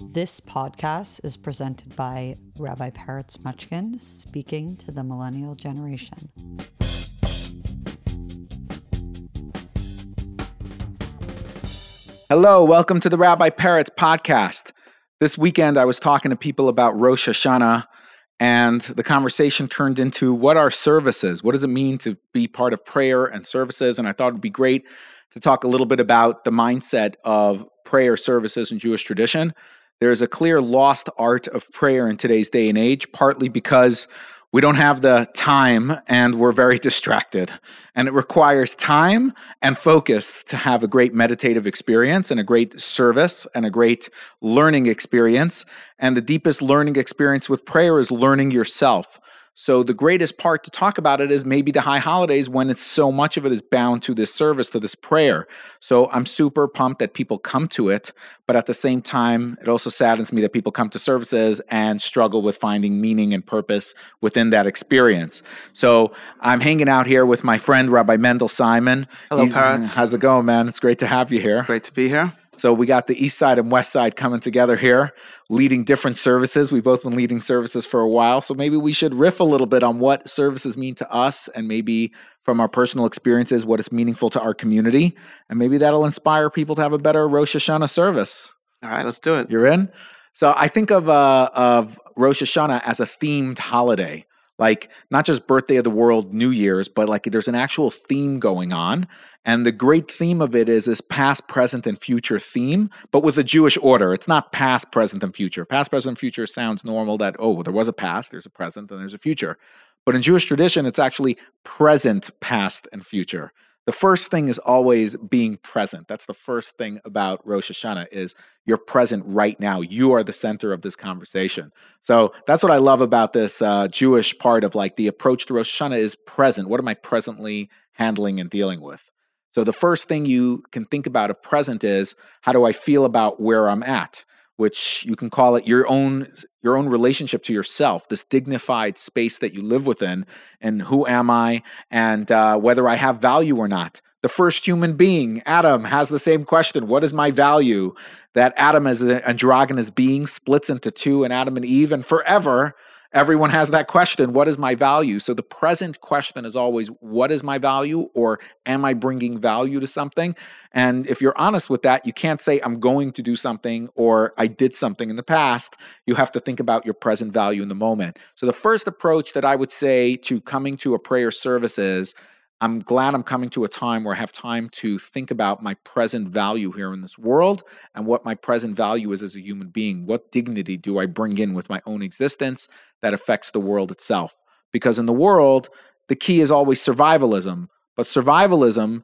This podcast is presented by Rabbi Peretz Mochkin speaking to the millennial generation. Hello, welcome to the Rabbi Peretz podcast. This weekend, I was talking to people about Rosh Hashanah, and the conversation turned into what are services? What does it mean to be part of prayer and services? And I thought it'd be great to talk a little bit about the mindset of prayer services in Jewish tradition. There is a clear lost art of prayer in today's day and age, partly because we don't have the time and we're very distracted. And it requires time and focus to have a great meditative experience and a great service and a great learning experience. And the deepest learning experience with prayer is learning yourself. So the greatest part to talk about it is maybe the high holidays when it's so much of it is bound to this service, to this prayer. So I'm super pumped that people come to it, but at the same time, it also saddens me that people come to services and struggle with finding meaning and purpose within that experience. So I'm hanging out here with my friend Rabbi Mendel Simon. Hello, He's, Peretz. How's it going, man? It's great to have you here. Great to be here. So we got the east side and west side coming together here, leading different services. We've both been leading services for a while. So maybe we should riff a little bit on what services mean to us and maybe from our personal experiences, what is meaningful to our community. And maybe that'll inspire people to have a better Rosh Hashanah service. All right, let's do it. You're in? So I think of uh, of Rosh Hashanah as a themed holiday like not just birthday of the world new year's but like there's an actual theme going on. And the great theme of it is this past present and future theme but with a jewish order. It's not past present and future. Past present and future sounds normal that oh there was a past there's a present and there's a future. But in jewish tradition it's actually present past and future the first thing is always being present. That's the first thing about Rosh Hashanah is you're present right now. You are the center of this conversation. So that's what I love about this uh, Jewish part of like the approach to Rosh Hashanah is present. What am I presently handling and dealing with? So the first thing you can think about of present is how do I feel about where I'm at? Which you can call it your own your own relationship to yourself this dignified space that you live within and who am i and uh, whether i have value or not. The first human being adam has the same question what is my value? That adam as an androgynous being splits into two and adam and eve and forever everyone has that question what is my value? So the present question is always what is my value or am i bringing value to something? And if you're honest with that you can't say i'm going to do something or i did something in the past. You have to think about your present value in the moment. So the first approach that i would say to coming to a prayer service is I'm glad I'm coming to a time where I have time to think about my present value here in this world and what my present value is as a human being. What dignity do I bring in with my own existence that affects the world itself? Because in the world, the key is always survivalism, but survivalism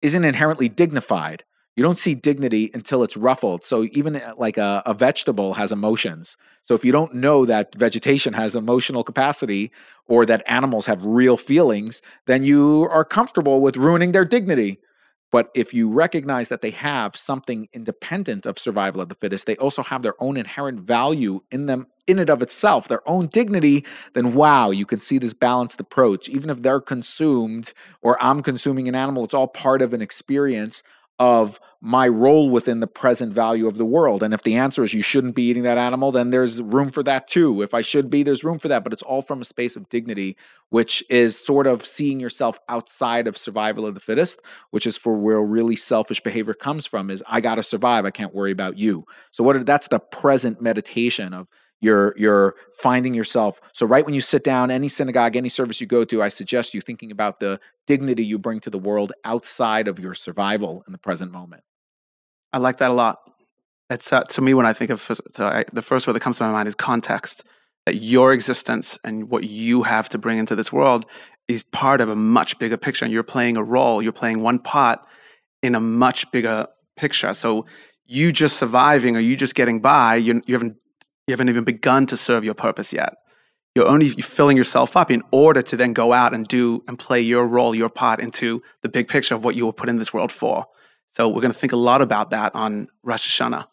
isn't inherently dignified. You don't see dignity until it's ruffled. So even uh, like a, a, vegetable has emotions. So if you don't know that vegetation has emotional capacity or that animals have real feelings, then you are comfortable with ruining their dignity. But if you recognize that they have something independent of survival of the fittest, they also have their own inherent value in them, in and of itself, their own dignity, then wow, you can see this balanced approach. Even if they're consumed or I'm consuming an animal, it's all part of an experience of my role within the present value of the world. And if the answer is you shouldn't be eating that animal, then there's room for that too. If I should be, there's room for that. But it's all from a space of dignity, which is sort of seeing yourself outside of survival of the fittest, which is for where really selfish behavior comes from is I gotta survive. I can't worry about you. So what that's the present meditation of you're you're finding yourself. So right when you sit down any synagogue any service you go to i suggest you thinking about the dignity you bring to the world outside of your survival in the present moment. I like that a lot. It's uh, to me when i think of so I, the first word that comes to my mind is context that your existence and what you have to bring into this world is part of a much bigger picture and you're playing a role you're playing one part in a much bigger picture. So you just surviving or you just getting by you, you haven't you haven't even begun to serve your purpose yet. You're only filling yourself up in order to then go out and do and play your role, your part into the big picture of what you were put in this world for. So we're going to think a lot about that on Rosh Hashanah.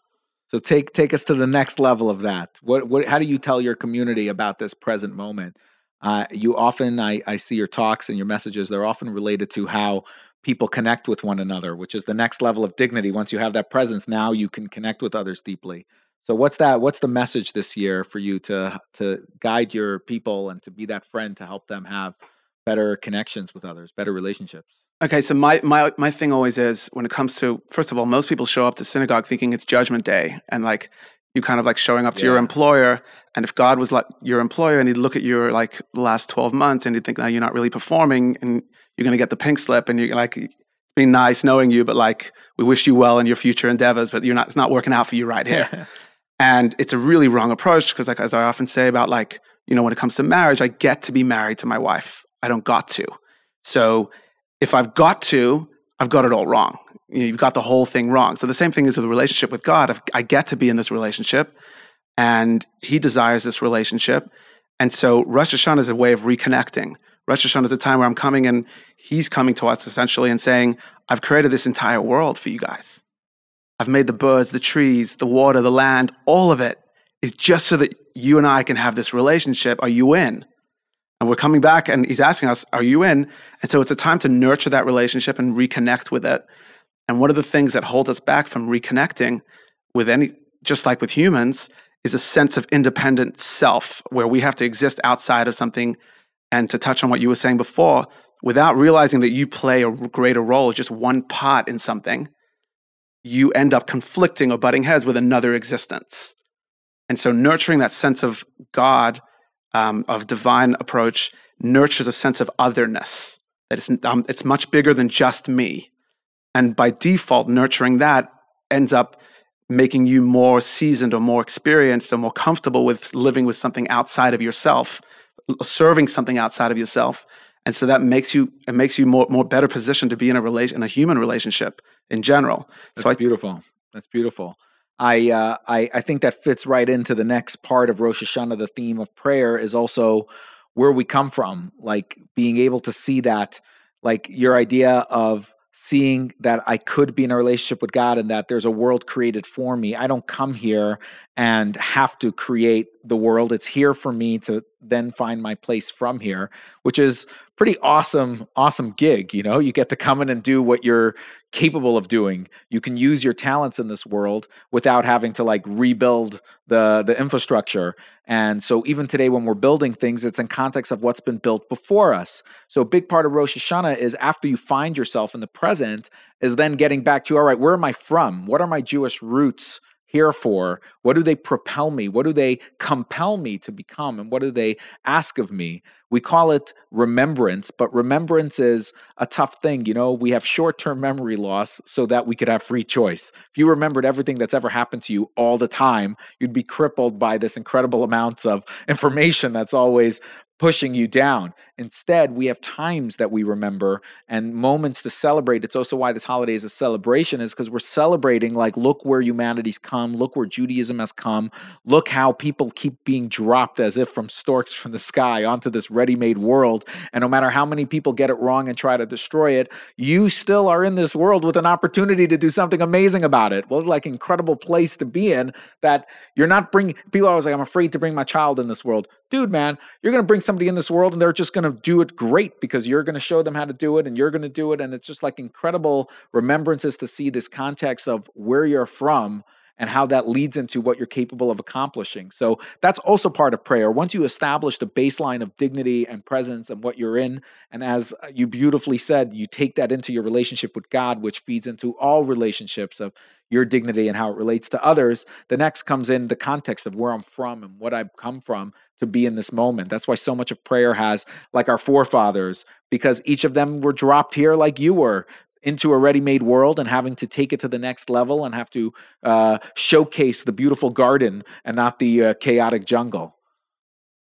So take take us to the next level of that. What what? How do you tell your community about this present moment? Uh, you often I, I see your talks and your messages. They're often related to how people connect with one another, which is the next level of dignity. Once you have that presence, now you can connect with others deeply. So what's that what's the message this year for you to to guide your people and to be that friend to help them have better connections with others, better relationships? Okay, so my, my my thing always is when it comes to first of all, most people show up to synagogue thinking it's judgment day and like you kind of like showing up to your employer and if God was like your employer and he'd look at your like last 12 months and he'd think now you're not really performing and you're going to get the pink slip and you're like it's been nice knowing you but like we wish you well in your future endeavors but you're not it's not working out for you right here. And it's a really wrong approach because, like, as I often say about, like, you know, when it comes to marriage, I get to be married to my wife. I don't got to. So if I've got to, I've got it all wrong. You know, you've got the whole thing wrong. So the same thing is with a relationship with God. I've, I get to be in this relationship, and He desires this relationship. And so Rosh Hashanah is a way of reconnecting. Rosh Hashanah is a time where I'm coming and He's coming to us essentially and saying, I've created this entire world for you guys. I've made the birds, the trees, the water, the land, all of it is just so that you and I can have this relationship. Are you in? And we're coming back and he's asking us, Are you in? And so it's a time to nurture that relationship and reconnect with it. And one of the things that holds us back from reconnecting with any, just like with humans, is a sense of independent self where we have to exist outside of something. And to touch on what you were saying before, without realizing that you play a greater role, just one part in something, you end up conflicting or butting heads with another existence. And so, nurturing that sense of God, um, of divine approach, nurtures a sense of otherness. That it's, um, it's much bigger than just me. And by default, nurturing that ends up making you more seasoned or more experienced or more comfortable with living with something outside of yourself, serving something outside of yourself. And so that makes you it makes you more more better positioned to be in a relation in a human relationship in general. That's so I beautiful. That's beautiful. I, uh, I I think that fits right into the next part of Rosh Hashanah. The theme of prayer is also where we come from, like being able to see that, like your idea of seeing that I could be in a relationship with God and that there's a world created for me. I don't come here and have to create the world. It's here for me to then find my place from here, which is pretty awesome, awesome gig. You know, you get to come in and do what you're capable of doing. You can use your talents in this world without having to like rebuild the the infrastructure. And so even today when we're building things, it's in context of what's been built before us. So a big part of Rosh Hashanah is after you find yourself in the present, is then getting back to all right, where am I from? What are my Jewish roots? Here for? What do they propel me? What do they compel me to become? And what do they ask of me? We call it remembrance, but remembrance is a tough thing. You know, we have short term memory loss so that we could have free choice. If you remembered everything that's ever happened to you all the time, you'd be crippled by this incredible amounts of information that's always pushing you down. Instead, we have times that we remember and moments to celebrate. It's also why this holiday is a celebration, is because we're celebrating, like, look where humanity's come, look where Judaism has come, look how people keep being dropped as if from storks from the sky onto this ready made world. And no matter how many people get it wrong and try to destroy it, you still are in this world with an opportunity to do something amazing about it. Well, like incredible place to be in that you're not bringing people always like, I'm afraid to bring my child in this world. Dude, man, you're going to bring somebody in this world and they're just going to do it great because you're going to show them how to do it and you're going to do it. And it's just like incredible remembrances to see this context of where you're from and how that leads into what you're capable of accomplishing. So that's also part of prayer. Once you establish the baseline of dignity and presence and what you're in, and as uh, you beautifully said, you take that into your relationship with God, which feeds into all relationships of your dignity and how it relates to others. The next comes in the context of where I'm from and what I've come from to be in this moment. That's why so much of prayer has, like our forefathers, because each of them were dropped here like you were into a ready-made world and having to take it to the next level and have to uh, showcase the beautiful garden and not the uh, chaotic jungle.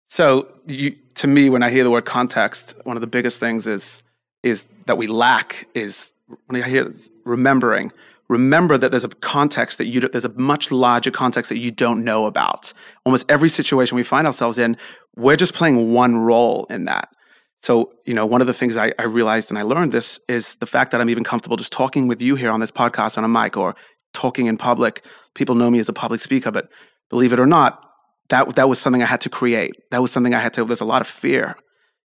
So, you, to me, when I hear the word context, one of the biggest things is is that we lack is when I hear remembering. Remember that there's a context that you there's a much larger context that you don't know about. Almost every situation we find ourselves in, we're just playing one role in that. So, you know, one of the things I, I realized and I learned this is the fact that I'm even comfortable just talking with you here on this podcast on a mic or talking in public. People know me as a public speaker, but believe it or not, that that was something I had to create. That was something I had to. There's a lot of fear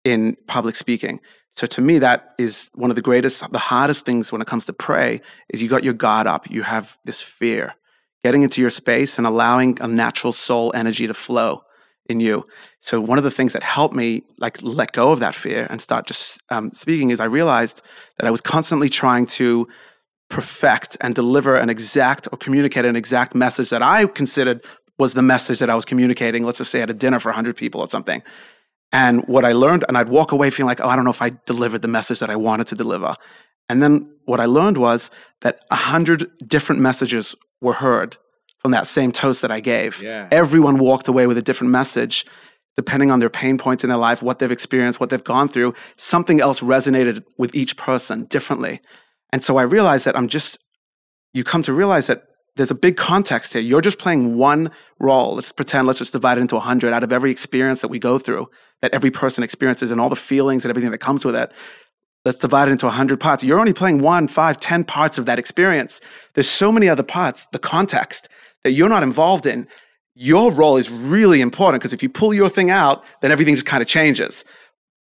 in public speaking. So to me, that is one of the greatest, the hardest things when it comes to pray is you got your guard up. You have this fear. Getting into your space and allowing a natural soul energy to flow in you. So one of the things that helped me like let go of that fear and start just um, speaking is I realized that I was constantly trying to perfect and deliver an exact or communicate an exact message that I considered was the message that I was communicating. Let's just say at a dinner for 100 people or something. And what I learned, and I'd walk away feeling like, oh, I don't know if I delivered the message that I wanted to deliver. And then what I learned was that a hundred different messages were heard from that same toast that I gave. Yeah. Everyone walked away with a different message, depending on their pain points in their life, what they've experienced, what they've gone through. Something else resonated with each person differently. And so I realized that I'm just, you come to realize that there's a big context here. You're just playing one role. Let's pretend, let's just divide it into 100 out of every experience that we go through, that every person experiences, and all the feelings and everything that comes with it. Let's divide it into 100 parts. You're only playing one, five, ten parts of that experience. There's so many other parts, the context that you're not involved in. Your role is really important because if you pull your thing out, then everything just kind of changes.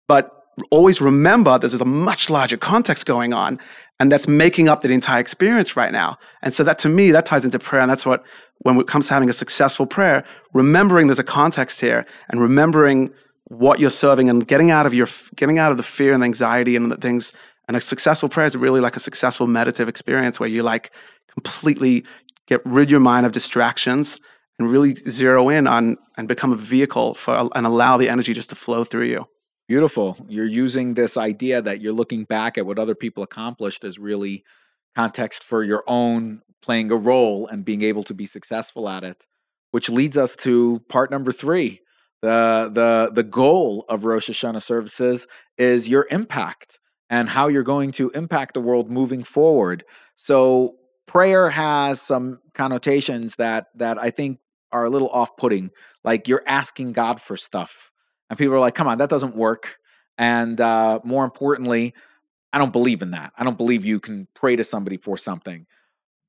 But always remember there's a much larger context going on and that's making up the entire experience right now and so that to me that ties into prayer and that's what when it comes to having a successful prayer remembering there's a context here and remembering what you're serving and getting out of your getting out of the fear and anxiety and the things and a successful prayer is really like a successful meditative experience where you like completely get rid your mind of distractions and really zero in on and become a vehicle for and allow the energy just to flow through you Beautiful. You're using this idea that you're looking back at what other people accomplished as really context for your own playing a role and being able to be successful at it, which leads us to part number three. The, the, the goal of Rosh Hashanah services is your impact and how you're going to impact the world moving forward. So prayer has some connotations that that I think are a little off-putting, like you're asking God for stuff and people are like, come on, that doesn't work. And uh, more importantly, I don't believe in that. I don't believe you can pray to somebody for something.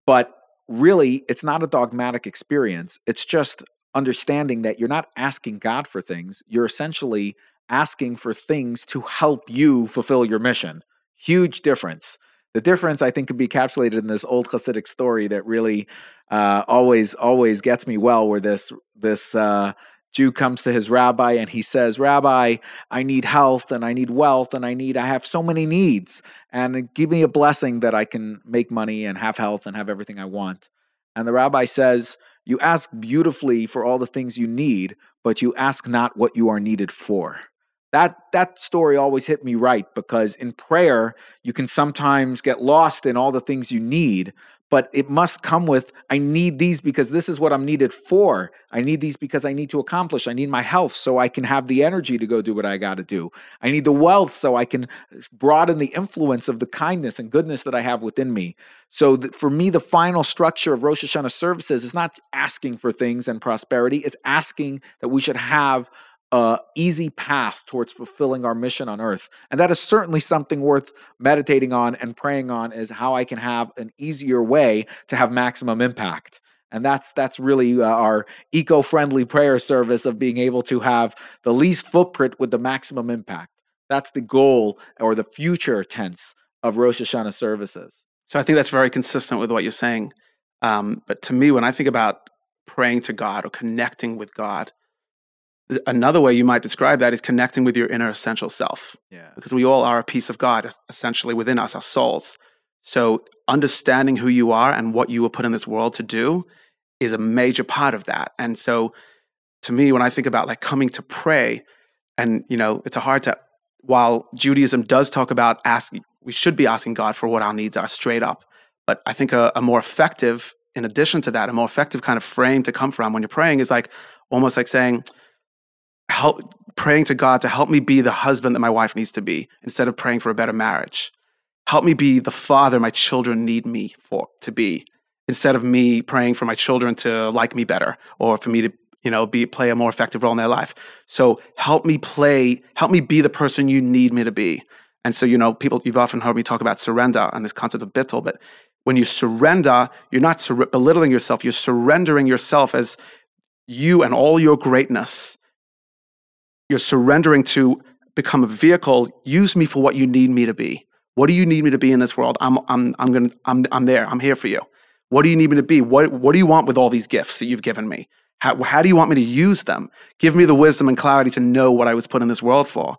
But really, it's not a dogmatic experience. It's just understanding that you're not asking God for things. You're essentially asking for things to help you fulfill your mission. Huge difference. The difference, I think, could be encapsulated in this old Hasidic story that really uh, always, always gets me well. Where this this uh, Jew comes to his rabbi and he says, Rabbi, I need health and I need wealth and I need, I have so many needs. And give me a blessing that I can make money and have health and have everything I want. And the rabbi says, You ask beautifully for all the things you need, but you ask not what you are needed for. That, that story always hit me right because in prayer, you can sometimes get lost in all the things you need, but it must come with I need these because this is what I'm needed for. I need these because I need to accomplish. I need my health so I can have the energy to go do what I got to do. I need the wealth so I can uh, broaden the influence of the kindness and goodness that I have within me. So for me, the final structure of Rosh Hashanah services is not asking for things and prosperity, it's asking that we should have uh, easy path towards fulfilling our mission on earth. And that is certainly something worth meditating on and praying on is how I can have an easier way to have maximum impact. And that's that's really uh, our eco-friendly prayer service of being able to have the least footprint with the maximum impact. That's the goal or the future tense of Rosh Hashanah services. So I think that's very consistent with what you're saying. Um, but to me, when I think about praying to God or connecting with God, another way you might describe that is connecting with your inner essential self. Yeah. Because we all are a piece of God essentially within us, our souls. So understanding who you are and what you were put in this world to do is a major part of that. And so to me, when I think about like coming to pray, and you know, it's a hard to while Judaism does talk about asking, we should be asking God for what our needs are straight up. But I think a, a more effective, in addition to that, a more effective kind of frame to come from when you're praying is like almost like saying, help praying to God to help me be the husband that my wife needs to be instead of praying for a better marriage. Help me be the father my children need me for to be instead of me praying for my children to like me better or for me to you know be play a more effective role in their life. So help me play help me be the person you need me to be. And so you know people you've often heard me talk about surrender and this concept of bittul but when you surrender, you're not sur- belittling yourself, you're surrendering yourself as you and all your greatness you're surrendering to become a vehicle. Use me for what you need me to be. What do you need me to be in this world? I'm, I'm, I'm, gonna, I'm, I'm there. I'm here for you. What do you need me to be? What, what do you want with all these gifts that you've given me? How, how do you want me to use them? Give me the wisdom and clarity to know what I was put in this world for.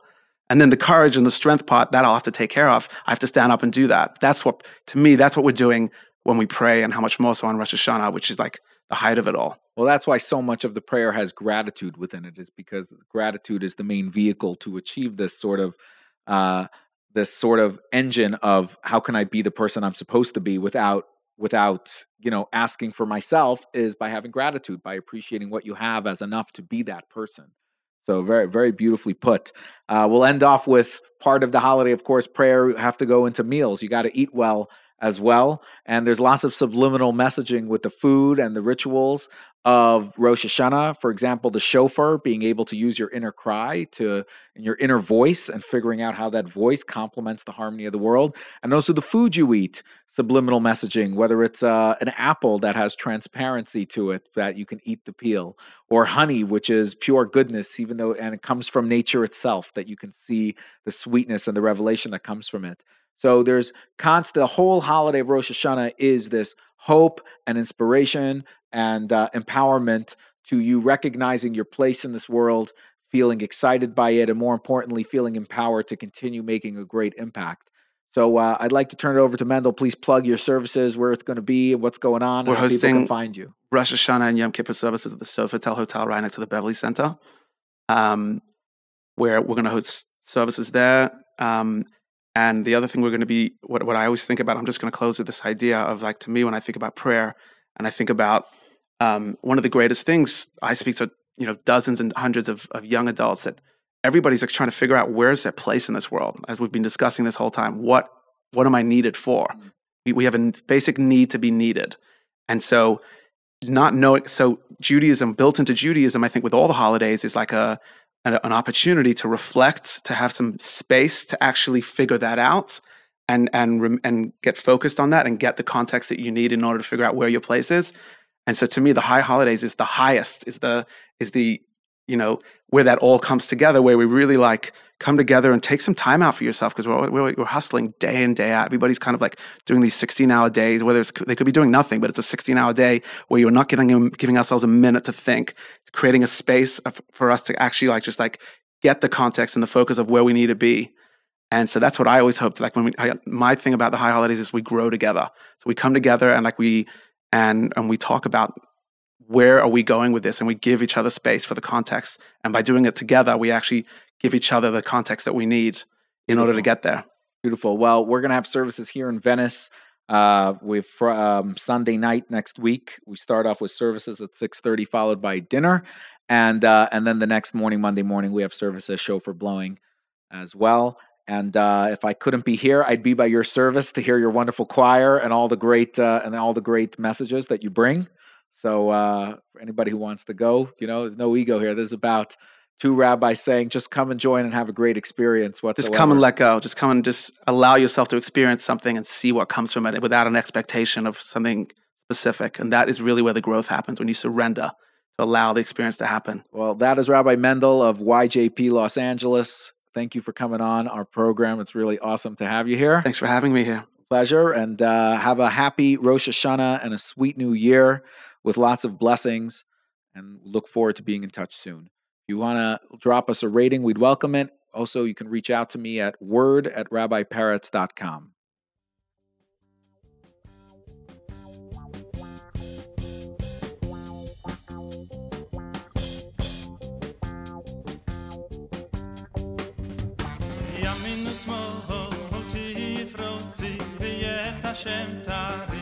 And then the courage and the strength part, that I'll have to take care of. I have to stand up and do that. That's what, to me, that's what we're doing when we pray and how much more so on Rosh Hashanah, which is like the height of it all. Well, that's why so much of the prayer has gratitude within it, is because gratitude is the main vehicle to achieve this sort of uh, this sort of engine of how can I be the person I'm supposed to be without without you know asking for myself? is by having gratitude by appreciating what you have as enough to be that person. So very very beautifully put. Uh, we'll end off with part of the holiday of course prayer. You have to go into meals. You got to eat well as well. And there's lots of subliminal messaging with the food and the rituals of Rosh Hashanah. For example, the shofar, being able to use your inner cry to and your inner voice and figuring out how that voice complements the harmony of the world. And also the food you eat, subliminal messaging, whether it's uh, an apple that has transparency to it that you can eat the peel, or honey, which is pure goodness, even though and it comes from nature itself, that you can see the sweetness and the revelation that comes from it. So there's constant, the whole holiday of Rosh Hashanah is this hope and inspiration and uh, empowerment to you recognizing your place in this world, feeling excited by it, and more importantly, feeling empowered to continue making a great impact. So uh, I'd like to turn it over to Mendel. Please plug your services, where it's going to be, and what's going on. We're and how people hosting can find you. Rosh Hashanah and Yom Kippur services at the Sofitel Hotel right next to the Beverly Center, um, where we're going to host services there. Um, and the other thing we're going to be, what, what I always think about, I'm just going to close with this idea of like, to me, when I think about prayer and I think about um, one of the greatest things, I speak to, you know, dozens and hundreds of, of young adults that everybody's like trying to figure out where's their place in this world. As we've been discussing this whole time, what, what am I needed for? Mm. We, we have a basic need to be needed. And so not knowing, so Judaism, built into Judaism, I think with all the holidays is like a, an, opportunity to reflect, to have some space to actually figure that out and and and get focused on that and get the context that you need in order to figure out where your place is. And so to me, the high holidays is the highest, is the is the you know where that all comes together, where we really like come together and take some time out for yourself because we're, we're, we're, hustling day in day out. Everybody's kind of like doing these 16 hour days whether it's they could be doing nothing but it's a 16 hour day where you're not getting giving ourselves a minute to think creating a space for us to actually like just like get the context and the focus of where we need to be. And so that's what i always hope like when we I, my thing about the high holidays is we grow together. So we come together and like we and and we talk about where are we going with this and we give each other space for the context. And by doing it together we actually give each other the context that we need in Beautiful. order to get there. Beautiful. Well, we're going to have services here in Venice. Uh, with um, Sunday night next week. We start off with services at six thirty, followed by dinner, and uh, and then the next morning, Monday morning, we have services shofar blowing as well. And uh, if I couldn't be here, I'd be by your service to hear your wonderful choir and all the great uh, and all the great messages that you bring. So uh, for anybody who wants to go, you know, there's no ego here. This is about two rabbis saying, just come and join and have a great experience whatsoever. Just come and let go. Just come and just allow yourself to experience something and see what comes from it without an expectation of something specific. And that is really where the growth happens when you surrender to allow the experience to happen. Well, that is Rabbi Mendel of YJP Los Angeles. Thank you for coming on our program. It's really awesome to have you here. Thanks for having me here. Pleasure. And uh, have a happy Rosh Hashanah and a sweet new year with lots of blessings. And look forward to being in touch soon you want to drop us a rating, we'd welcome it. Also, you can reach out to me at word at rabbiperetz.com. Ali